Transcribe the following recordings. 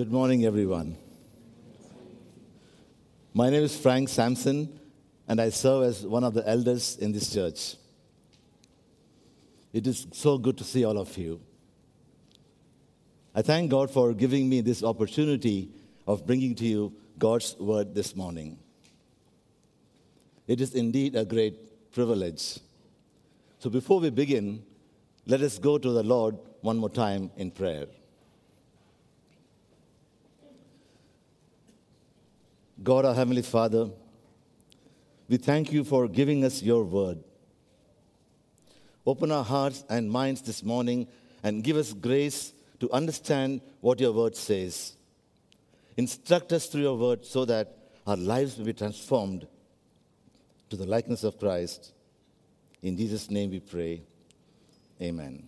Good morning, everyone. My name is Frank Sampson, and I serve as one of the elders in this church. It is so good to see all of you. I thank God for giving me this opportunity of bringing to you God's word this morning. It is indeed a great privilege. So before we begin, let us go to the Lord one more time in prayer. God, our Heavenly Father, we thank you for giving us your word. Open our hearts and minds this morning and give us grace to understand what your word says. Instruct us through your word so that our lives will be transformed to the likeness of Christ. In Jesus' name we pray. Amen.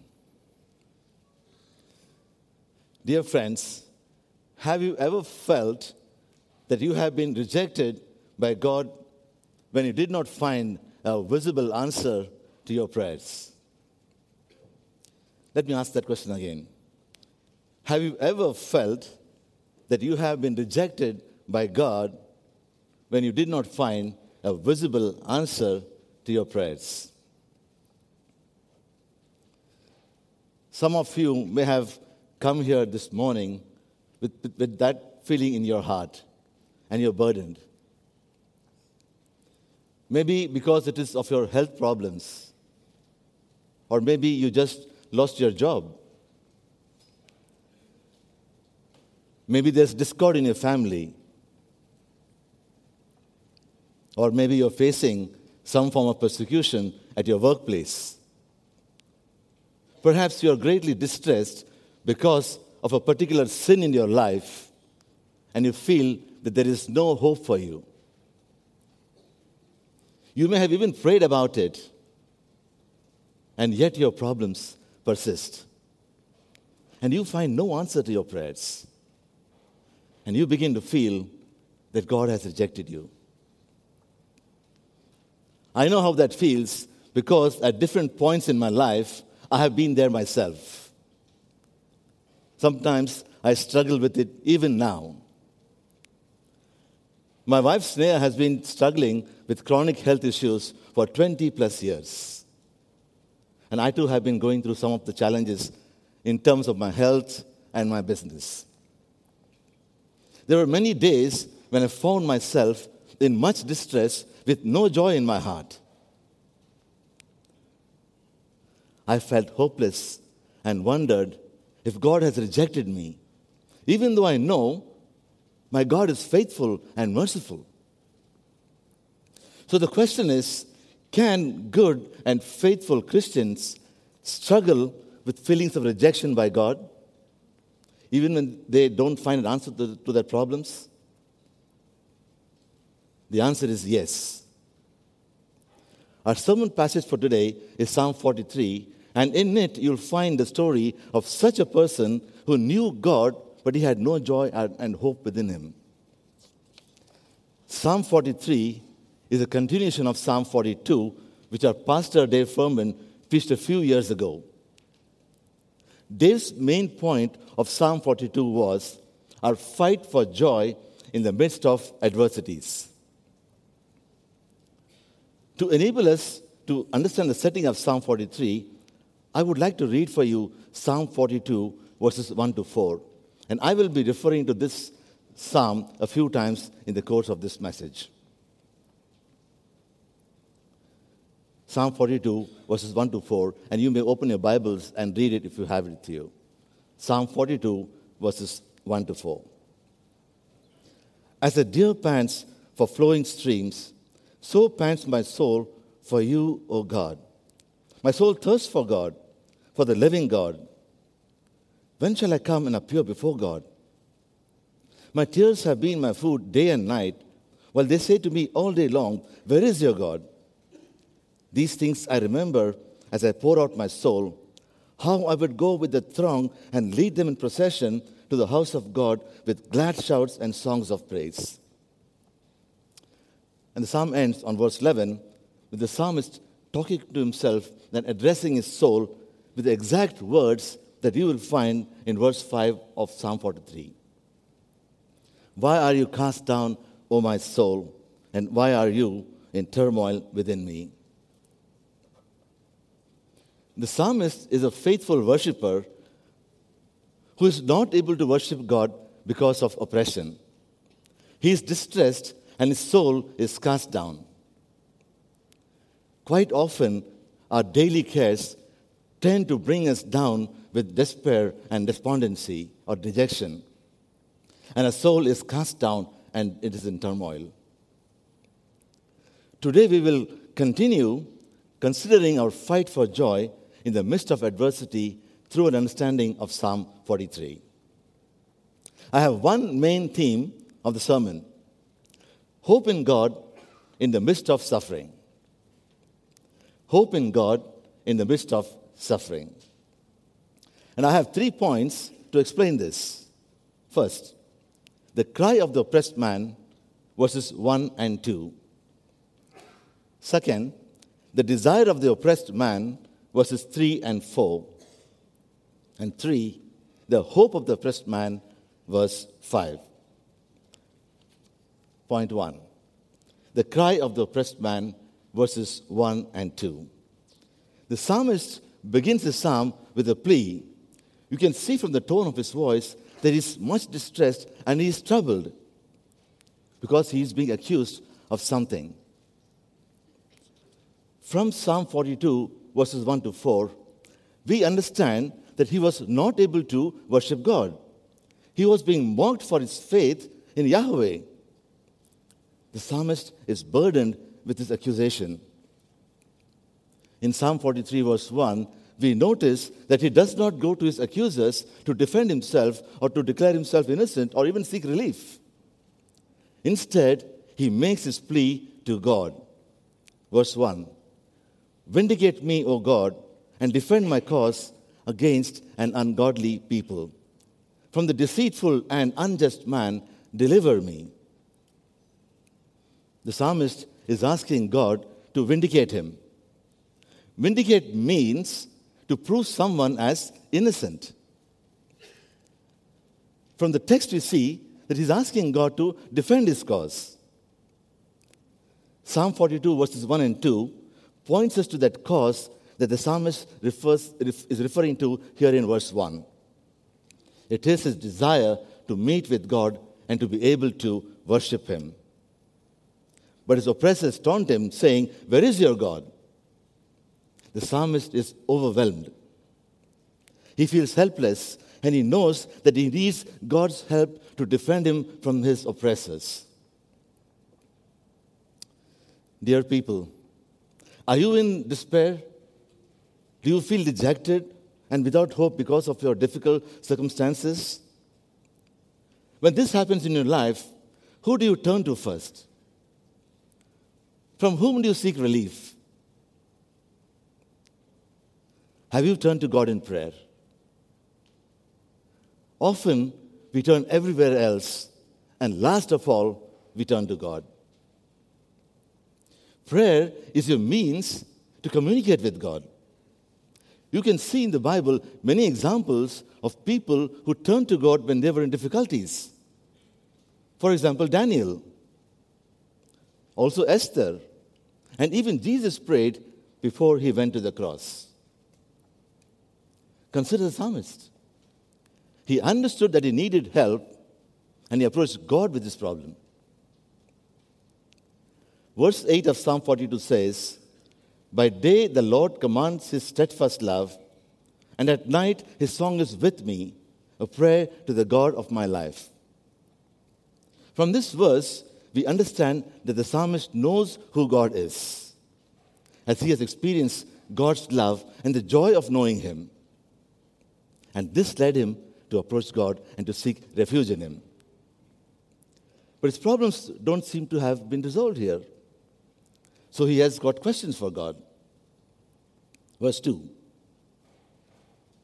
Dear friends, have you ever felt that you have been rejected by God when you did not find a visible answer to your prayers? Let me ask that question again. Have you ever felt that you have been rejected by God when you did not find a visible answer to your prayers? Some of you may have come here this morning with, with, with that feeling in your heart and you're burdened. Maybe because it is of your health problems, or maybe you just lost your job. Maybe there's discord in your family, or maybe you're facing some form of persecution at your workplace. Perhaps you're greatly distressed because of a particular sin in your life, and you feel that there is no hope for you. You may have even prayed about it, and yet your problems persist. And you find no answer to your prayers. And you begin to feel that God has rejected you. I know how that feels because at different points in my life, I have been there myself. Sometimes I struggle with it even now. My wife Sneha has been struggling with chronic health issues for 20 plus years. And I too have been going through some of the challenges in terms of my health and my business. There were many days when I found myself in much distress with no joy in my heart. I felt hopeless and wondered if God has rejected me, even though I know my God is faithful and merciful. So the question is can good and faithful Christians struggle with feelings of rejection by God, even when they don't find an answer to, to their problems? The answer is yes. Our sermon passage for today is Psalm 43, and in it you'll find the story of such a person who knew God but he had no joy and hope within him. Psalm 43 is a continuation of Psalm 42, which our pastor Dave Furman preached a few years ago. Dave's main point of Psalm 42 was our fight for joy in the midst of adversities. To enable us to understand the setting of Psalm 43, I would like to read for you Psalm 42, verses 1 to 4. And I will be referring to this psalm a few times in the course of this message. Psalm 42, verses 1 to 4, and you may open your Bibles and read it if you have it with you. Psalm 42, verses 1 to 4. As a deer pants for flowing streams, so pants my soul for you, O God. My soul thirsts for God, for the living God. When shall I come and appear before God? My tears have been my food day and night, while they say to me all day long, Where is your God? These things I remember as I pour out my soul, how I would go with the throng and lead them in procession to the house of God with glad shouts and songs of praise. And the psalm ends on verse 11 with the psalmist talking to himself and addressing his soul with the exact words that you will find in verse 5 of Psalm 43. Why are you cast down, O my soul? And why are you in turmoil within me? The psalmist is a faithful worshiper who is not able to worship God because of oppression. He is distressed and his soul is cast down. Quite often, our daily cares tend to bring us down with despair and despondency or dejection. And a soul is cast down and it is in turmoil. Today, we will continue considering our fight for joy in the midst of adversity through an understanding of Psalm 43. I have one main theme of the sermon hope in God in the midst of suffering. Hope in God in the midst of suffering. And I have three points to explain this. First, the cry of the oppressed man, verses 1 and 2. Second, the desire of the oppressed man, verses 3 and 4. And 3, the hope of the oppressed man, verse 5. Point 1. The cry of the oppressed man, verses 1 and 2. The psalmist begins the psalm with a plea. You can see from the tone of his voice that he's much distressed and he is troubled because he is being accused of something. From Psalm 42, verses 1 to 4, we understand that he was not able to worship God. He was being mocked for his faith in Yahweh. The psalmist is burdened with this accusation. In Psalm 43, verse 1, we notice that he does not go to his accusers to defend himself or to declare himself innocent or even seek relief. Instead, he makes his plea to God. Verse 1 Vindicate me, O God, and defend my cause against an ungodly people. From the deceitful and unjust man, deliver me. The psalmist is asking God to vindicate him. Vindicate means to prove someone as innocent. From the text, we see that he's asking God to defend his cause. Psalm 42, verses 1 and 2, points us to that cause that the psalmist refers, is referring to here in verse 1. It is his desire to meet with God and to be able to worship him. But his oppressors taunt him, saying, Where is your God? The psalmist is overwhelmed. He feels helpless and he knows that he needs God's help to defend him from his oppressors. Dear people, are you in despair? Do you feel dejected and without hope because of your difficult circumstances? When this happens in your life, who do you turn to first? From whom do you seek relief? Have you turned to God in prayer? Often we turn everywhere else, and last of all, we turn to God. Prayer is your means to communicate with God. You can see in the Bible many examples of people who turned to God when they were in difficulties. For example, Daniel, also Esther, and even Jesus prayed before he went to the cross. Consider the psalmist. He understood that he needed help and he approached God with this problem. Verse 8 of Psalm 42 says, By day the Lord commands his steadfast love, and at night his song is with me, a prayer to the God of my life. From this verse, we understand that the psalmist knows who God is, as he has experienced God's love and the joy of knowing him. And this led him to approach God and to seek refuge in him. But his problems don't seem to have been resolved here. So he has got questions for God. Verse 2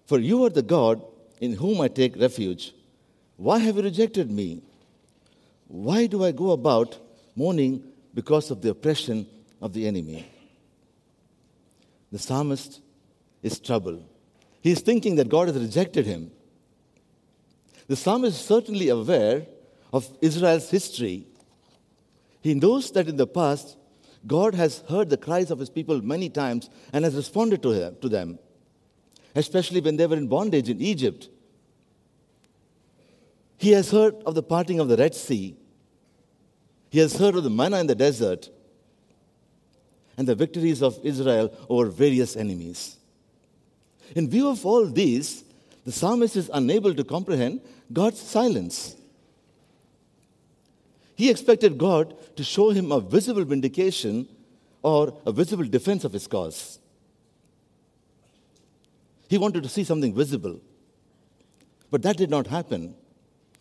For you are the God in whom I take refuge. Why have you rejected me? Why do I go about mourning because of the oppression of the enemy? The psalmist is troubled. He's thinking that God has rejected him. The psalmist is certainly aware of Israel's history, he knows that in the past, God has heard the cries of his people many times and has responded to, them, especially when they were in bondage in Egypt. He has heard of the parting of the Red Sea. He has heard of the manna in the desert and the victories of Israel over various enemies. In view of all these, the psalmist is unable to comprehend God's silence. He expected God to show him a visible vindication or a visible defense of his cause. He wanted to see something visible. But that did not happen,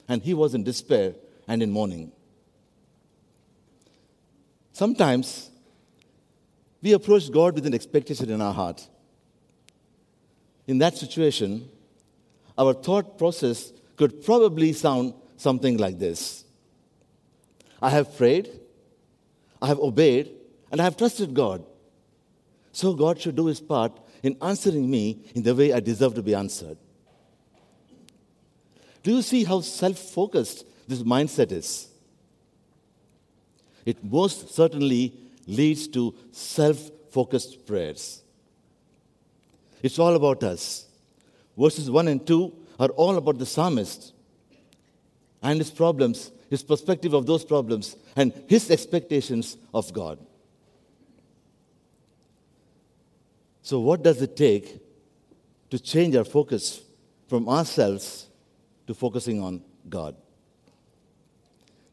and he was in despair and in mourning. Sometimes we approach God with an expectation in our heart. In that situation, our thought process could probably sound something like this I have prayed, I have obeyed, and I have trusted God. So God should do his part in answering me in the way I deserve to be answered. Do you see how self focused this mindset is? It most certainly leads to self focused prayers. It's all about us. Verses 1 and 2 are all about the psalmist and his problems, his perspective of those problems, and his expectations of God. So, what does it take to change our focus from ourselves to focusing on God?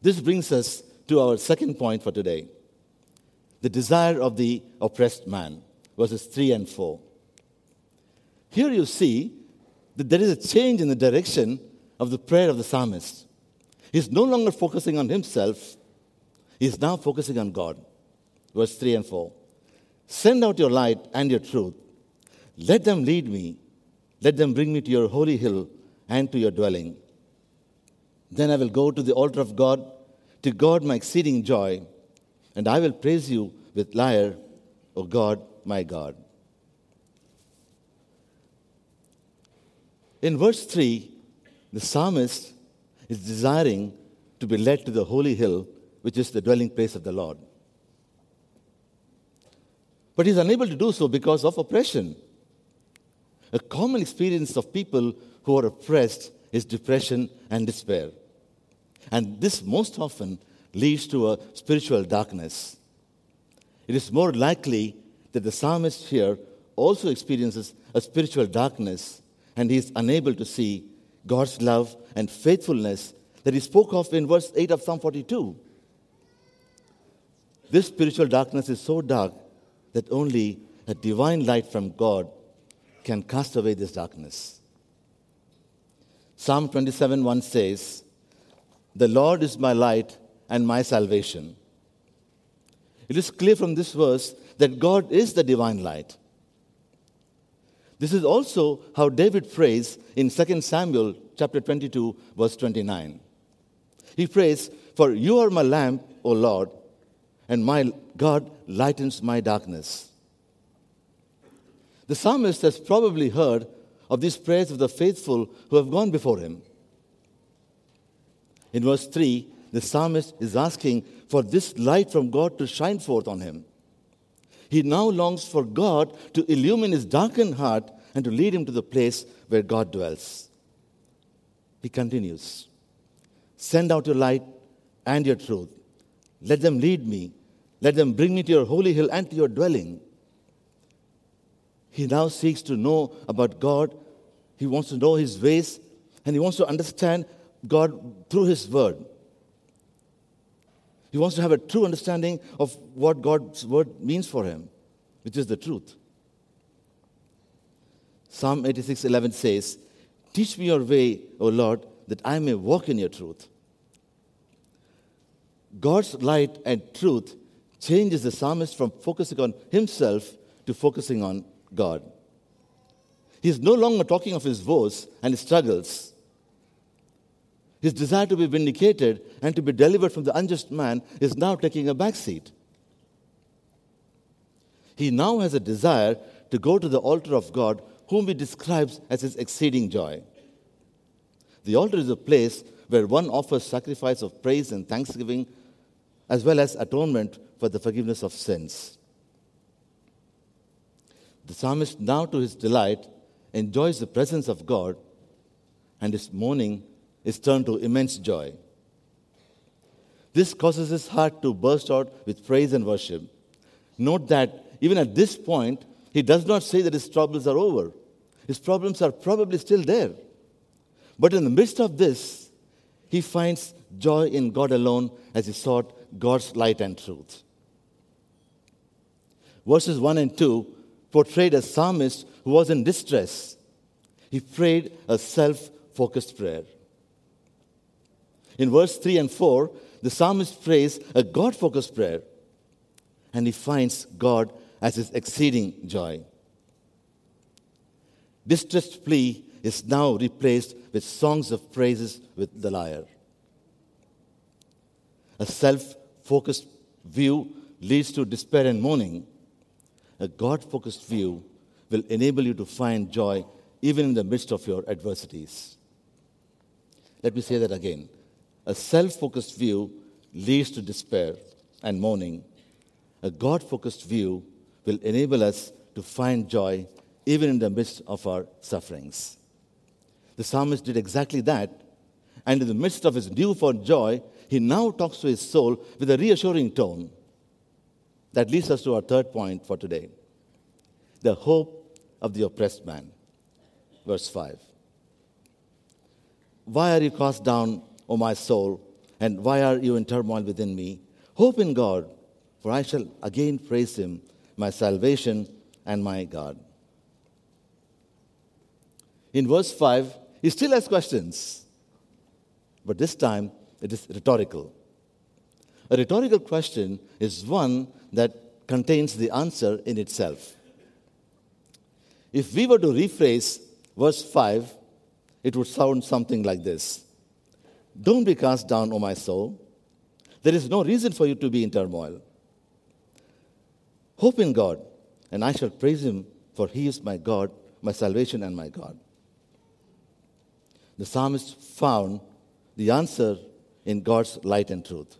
This brings us to our second point for today the desire of the oppressed man, verses 3 and 4. Here you see that there is a change in the direction of the prayer of the psalmist. He's no longer focusing on himself, he's now focusing on God. Verse 3 and 4. Send out your light and your truth. Let them lead me. Let them bring me to your holy hill and to your dwelling. Then I will go to the altar of God, to God my exceeding joy, and I will praise you with lyre, O God, my God. In verse 3, the psalmist is desiring to be led to the holy hill, which is the dwelling place of the Lord. But he's unable to do so because of oppression. A common experience of people who are oppressed is depression and despair. And this most often leads to a spiritual darkness. It is more likely that the psalmist here also experiences a spiritual darkness and he is unable to see God's love and faithfulness that he spoke of in verse 8 of Psalm 42. This spiritual darkness is so dark that only a divine light from God can cast away this darkness. Psalm 27 1 says, The Lord is my light and my salvation. It is clear from this verse that God is the divine light. This is also how David prays in 2 Samuel chapter 22 verse 29. He prays, "For you are my lamp, O Lord, and my God lightens my darkness." The psalmist has probably heard of these prayers of the faithful who have gone before him. In verse 3, the psalmist is asking for this light from God to shine forth on him. He now longs for God to illumine his darkened heart and to lead him to the place where God dwells. He continues Send out your light and your truth. Let them lead me. Let them bring me to your holy hill and to your dwelling. He now seeks to know about God. He wants to know his ways and he wants to understand God through his word. He wants to have a true understanding of what God's word means for him, which is the truth. Psalm 86:11 says, "Teach me your way, O Lord, that I may walk in your truth." God's light and truth changes the psalmist from focusing on himself to focusing on God. He's no longer talking of his woes and his struggles. His desire to be vindicated and to be delivered from the unjust man is now taking a back seat. He now has a desire to go to the altar of God, whom he describes as his exceeding joy. The altar is a place where one offers sacrifice of praise and thanksgiving, as well as atonement for the forgiveness of sins. The psalmist, now to his delight, enjoys the presence of God, and his mourning is turned to immense joy. This causes his heart to burst out with praise and worship. Note that even at this point, he does not say that his troubles are over. His problems are probably still there. But in the midst of this, he finds joy in God alone as he sought God's light and truth. Verses 1 and 2 portrayed a psalmist who was in distress. He prayed a self focused prayer. In verse 3 and 4, the psalmist prays a God focused prayer, and he finds God as his exceeding joy. Distressed plea is now replaced with songs of praises with the lyre. A self focused view leads to despair and mourning. A God focused view will enable you to find joy even in the midst of your adversities. Let me say that again. A self focused view leads to despair and mourning. A God focused view will enable us to find joy even in the midst of our sufferings. The psalmist did exactly that, and in the midst of his newfound joy, he now talks to his soul with a reassuring tone. That leads us to our third point for today the hope of the oppressed man. Verse 5. Why are you cast down, O my soul, and why are you in turmoil within me? Hope in God, for I shall again praise him, my salvation and my God. In verse 5, he still has questions, but this time it is rhetorical. A rhetorical question is one that contains the answer in itself. If we were to rephrase verse 5, it would sound something like this Don't be cast down, O my soul. There is no reason for you to be in turmoil. Hope in God, and I shall praise him, for he is my God, my salvation, and my God the psalmist found the answer in God's light and truth.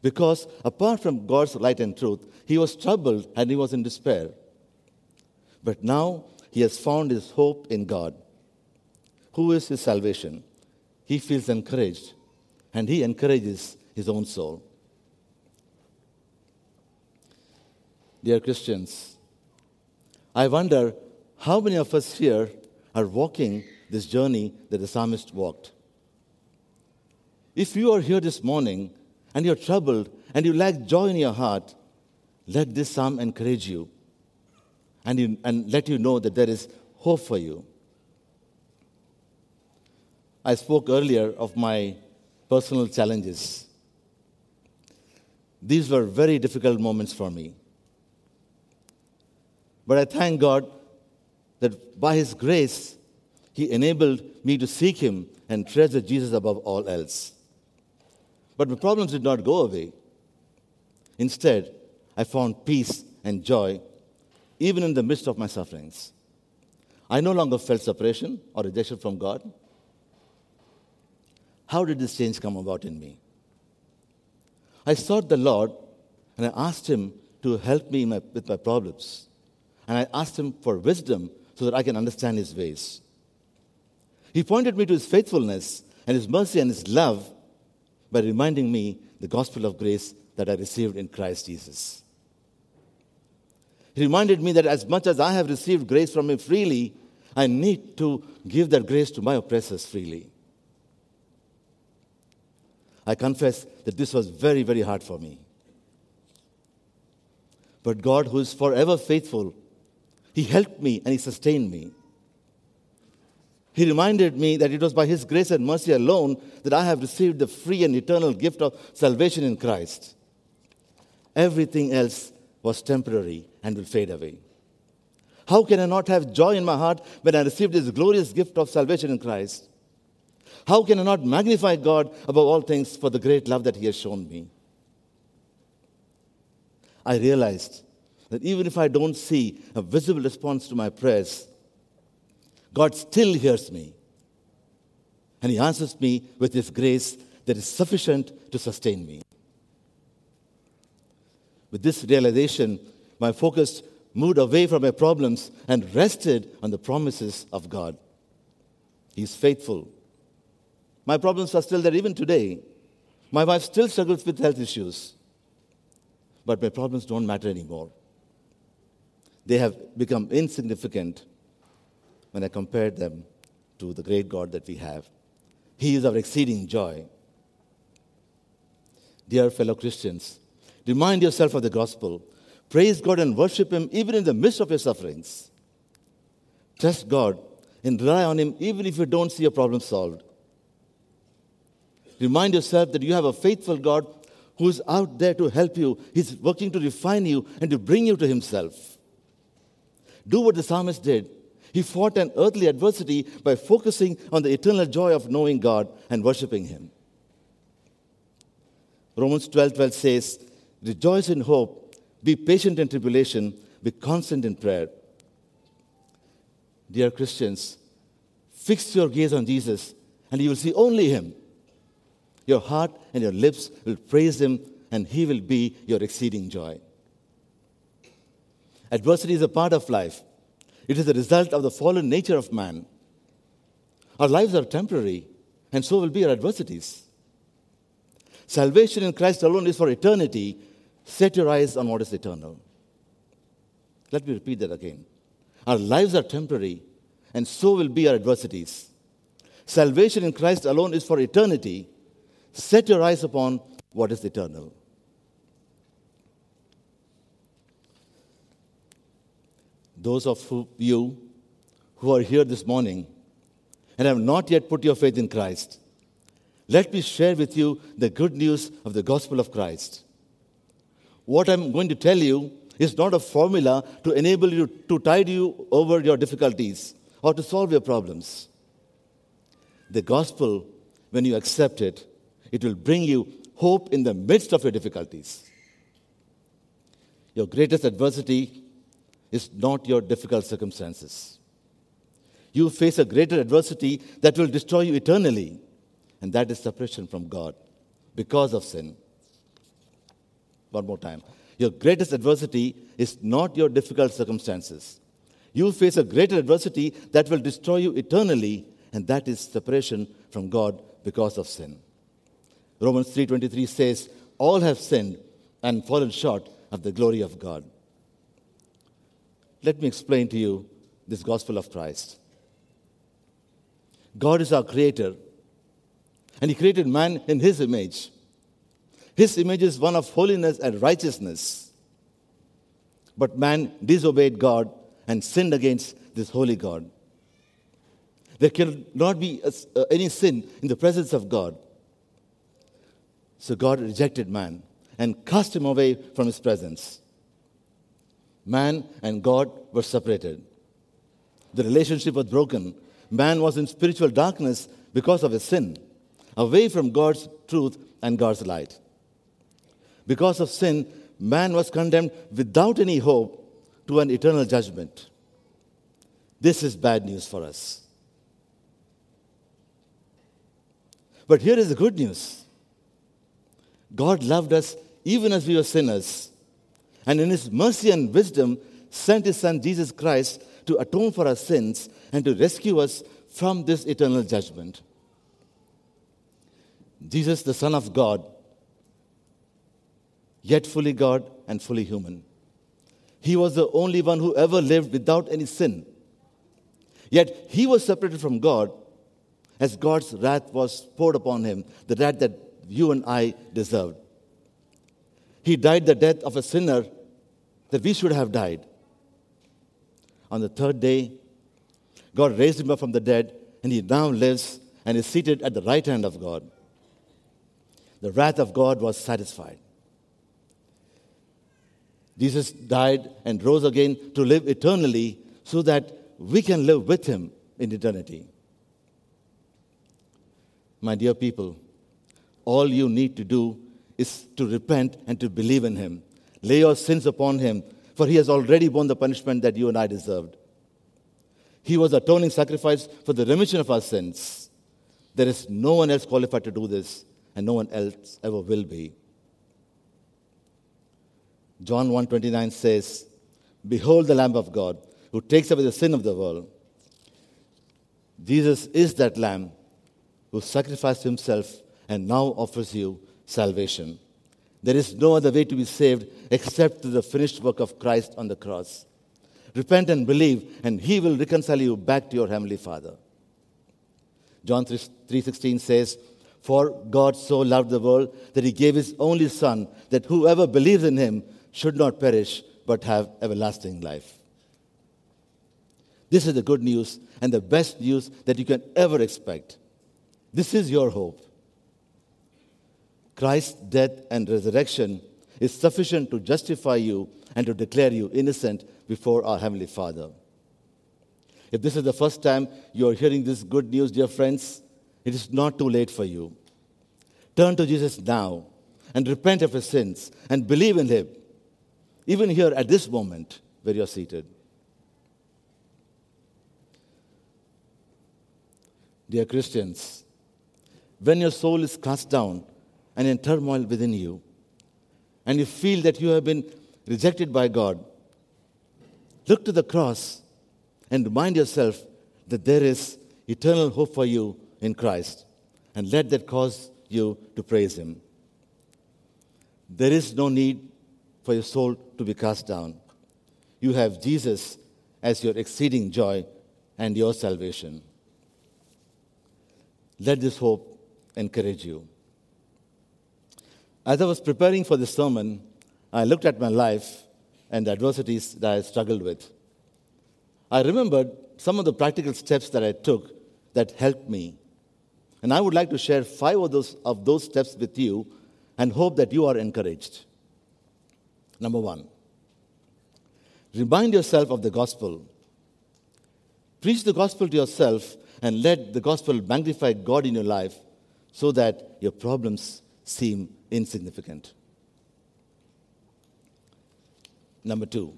Because apart from God's light and truth, he was troubled and he was in despair. But now he has found his hope in God, who is his salvation. He feels encouraged and he encourages his own soul. Dear Christians, I wonder how many of us here are walking this journey that the psalmist walked. If you are here this morning and you're troubled and you lack joy in your heart, let this psalm encourage you and, you, and let you know that there is hope for you. I spoke earlier of my personal challenges. These were very difficult moments for me. But I thank God that by His grace, he enabled me to seek Him and treasure Jesus above all else. But my problems did not go away. Instead, I found peace and joy even in the midst of my sufferings. I no longer felt separation or rejection from God. How did this change come about in me? I sought the Lord and I asked Him to help me my, with my problems. And I asked Him for wisdom so that I can understand His ways. He pointed me to his faithfulness and his mercy and his love by reminding me the gospel of grace that I received in Christ Jesus. He reminded me that as much as I have received grace from him freely, I need to give that grace to my oppressors freely. I confess that this was very, very hard for me. But God, who is forever faithful, He helped me and He sustained me. He reminded me that it was by His grace and mercy alone that I have received the free and eternal gift of salvation in Christ. Everything else was temporary and will fade away. How can I not have joy in my heart when I received this glorious gift of salvation in Christ? How can I not magnify God above all things for the great love that He has shown me? I realized that even if I don't see a visible response to my prayers, God still hears me. And He answers me with His grace that is sufficient to sustain me. With this realization, my focus moved away from my problems and rested on the promises of God. He is faithful. My problems are still there even today. My wife still struggles with health issues. But my problems don't matter anymore. They have become insignificant when I compare them to the great God that we have. He is our exceeding joy. Dear fellow Christians, remind yourself of the gospel. Praise God and worship Him even in the midst of your sufferings. Trust God and rely on Him even if you don't see your problem solved. Remind yourself that you have a faithful God who's out there to help you. He's working to refine you and to bring you to Himself. Do what the psalmist did. He fought an earthly adversity by focusing on the eternal joy of knowing God and worshiping Him. Romans 12 12 says, Rejoice in hope, be patient in tribulation, be constant in prayer. Dear Christians, fix your gaze on Jesus and you will see only Him. Your heart and your lips will praise Him, and He will be your exceeding joy. Adversity is a part of life, it is a result of the fallen nature of man. Our lives are temporary, and so will be our adversities. Salvation in Christ alone is for eternity. Set your eyes on what is eternal. Let me repeat that again. Our lives are temporary, and so will be our adversities. Salvation in Christ alone is for eternity. Set your eyes upon what is eternal. Those of you who are here this morning and have not yet put your faith in Christ, let me share with you the good news of the gospel of Christ. What I'm going to tell you is not a formula to enable you to tide you over your difficulties or to solve your problems. The gospel, when you accept it, it will bring you hope in the midst of your difficulties. Your greatest adversity is not your difficult circumstances. You face a greater adversity that will destroy you eternally, and that is separation from God because of sin. One more time. Your greatest adversity is not your difficult circumstances. You face a greater adversity that will destroy you eternally, and that is separation from God because of sin. Romans 3:23 says, "All have sinned and fallen short of the glory of God." Let me explain to you this gospel of Christ. God is our creator, and he created man in his image. His image is one of holiness and righteousness. But man disobeyed God and sinned against this holy God. There cannot be uh, any sin in the presence of God. So God rejected man and cast him away from his presence. Man and God were separated. The relationship was broken. Man was in spiritual darkness because of his sin, away from God's truth and God's light. Because of sin, man was condemned without any hope to an eternal judgment. This is bad news for us. But here is the good news God loved us even as we were sinners, and in His mercy and wisdom, sent His Son Jesus Christ to atone for our sins and to rescue us from this eternal judgment. Jesus, the Son of God, yet fully God and fully human. He was the only one who ever lived without any sin. Yet he was separated from God as God's wrath was poured upon him, the wrath that you and I deserved. He died the death of a sinner that we should have died. On the third day, God raised him up from the dead, and he now lives and is seated at the right hand of God. The wrath of God was satisfied. Jesus died and rose again to live eternally so that we can live with him in eternity. My dear people, all you need to do is to repent and to believe in Him. Lay your sins upon Him, for He has already borne the punishment that you and I deserved. He was atoning sacrifice for the remission of our sins. There is no one else qualified to do this, and no one else ever will be. John 1:29 says, "Behold the lamb of God who takes away the sin of the world." Jesus is that lamb who sacrificed himself and now offers you salvation. There is no other way to be saved except through the finished work of Christ on the cross. Repent and believe, and he will reconcile you back to your heavenly Father. John 3:16 says, "For God so loved the world that he gave his only son that whoever believes in him should not perish but have everlasting life." This is the good news and the best news that you can ever expect. This is your hope. Christ's death and resurrection is sufficient to justify you and to declare you innocent before our Heavenly Father. If this is the first time you are hearing this good news, dear friends, it is not too late for you. Turn to Jesus now and repent of your sins and believe in Him, even here at this moment where you're seated. Dear Christians, when your soul is cast down and in turmoil within you, and you feel that you have been rejected by God, look to the cross and remind yourself that there is eternal hope for you in Christ, and let that cause you to praise Him. There is no need for your soul to be cast down. You have Jesus as your exceeding joy and your salvation. Let this hope encourage you. As I was preparing for this sermon, I looked at my life and the adversities that I struggled with. I remembered some of the practical steps that I took that helped me. And I would like to share five of those, of those steps with you and hope that you are encouraged. Number one, remind yourself of the gospel. Preach the gospel to yourself and let the gospel magnify God in your life so that your problems seem insignificant. Number two,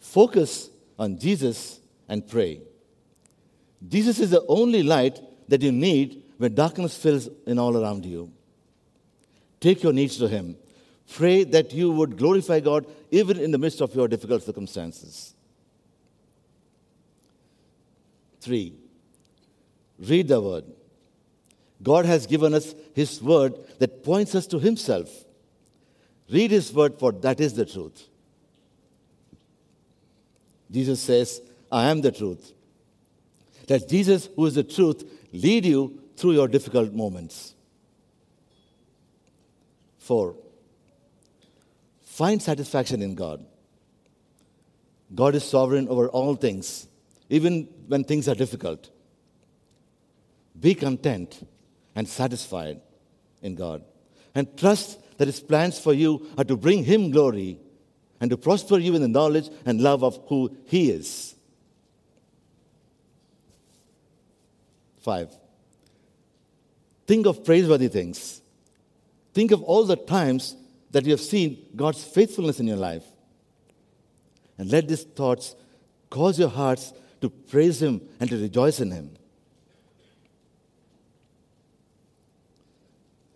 focus on Jesus and pray. Jesus is the only light that you need when darkness fills in all around you. Take your needs to Him. Pray that you would glorify God even in the midst of your difficult circumstances. Three, read the Word. God has given us His word that points us to Himself. Read His word, for that is the truth. Jesus says, I am the truth. Let Jesus, who is the truth, lead you through your difficult moments. Four, find satisfaction in God. God is sovereign over all things, even when things are difficult. Be content and satisfied in God. And trust that His plans for you are to bring Him glory and to prosper you in the knowledge and love of who He is. Five, think of praiseworthy things. Think of all the times that you have seen God's faithfulness in your life. And let these thoughts cause your hearts to praise Him and to rejoice in Him.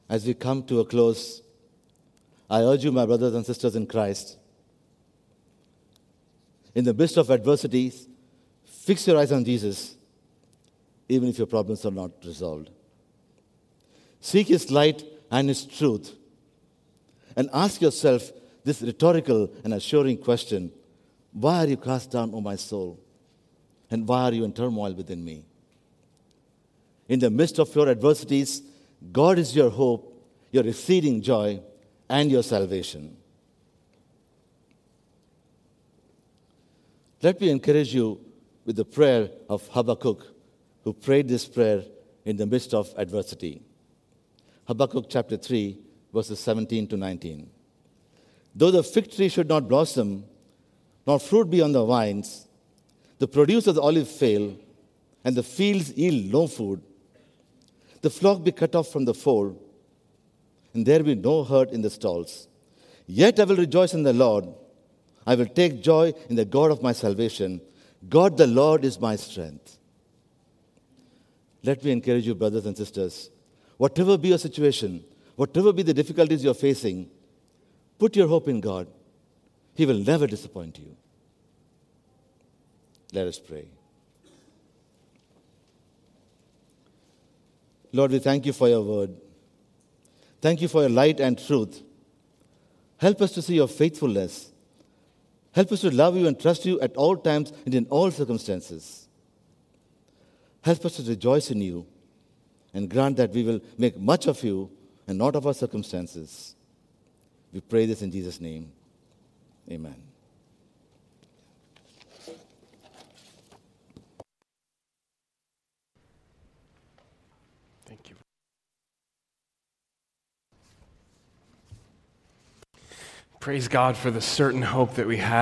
As we come to a close, I urge you, my brothers and sisters in Christ, in the midst of adversities, fix your eyes on Jesus, even if your problems are not resolved. Seek His light and His truth, and ask yourself this rhetorical and assuring question Why are you cast down, O my soul? And why are you in turmoil within me? In the midst of your adversities, God is your hope, your exceeding joy, and your salvation. Let me encourage you with the prayer of Habakkuk, who prayed this prayer in the midst of adversity. Habakkuk chapter 3, verses 17 to 19. Though the fig tree should not blossom, nor fruit be on the vines, the produce of the olive fail, and the fields yield no food, the flock be cut off from the fold, and there be no herd in the stalls. Yet I will rejoice in the Lord. I will take joy in the God of my salvation. God the Lord is my strength. Let me encourage you, brothers and sisters. Whatever be your situation, whatever be the difficulties you're facing, put your hope in God. He will never disappoint you. Let us pray. Lord, we thank you for your word. Thank you for your light and truth. Help us to see your faithfulness. Help us to love you and trust you at all times and in all circumstances. Help us to rejoice in you and grant that we will make much of you and not of our circumstances. We pray this in Jesus' name. Amen. Thank you. Praise God for the certain hope that we have.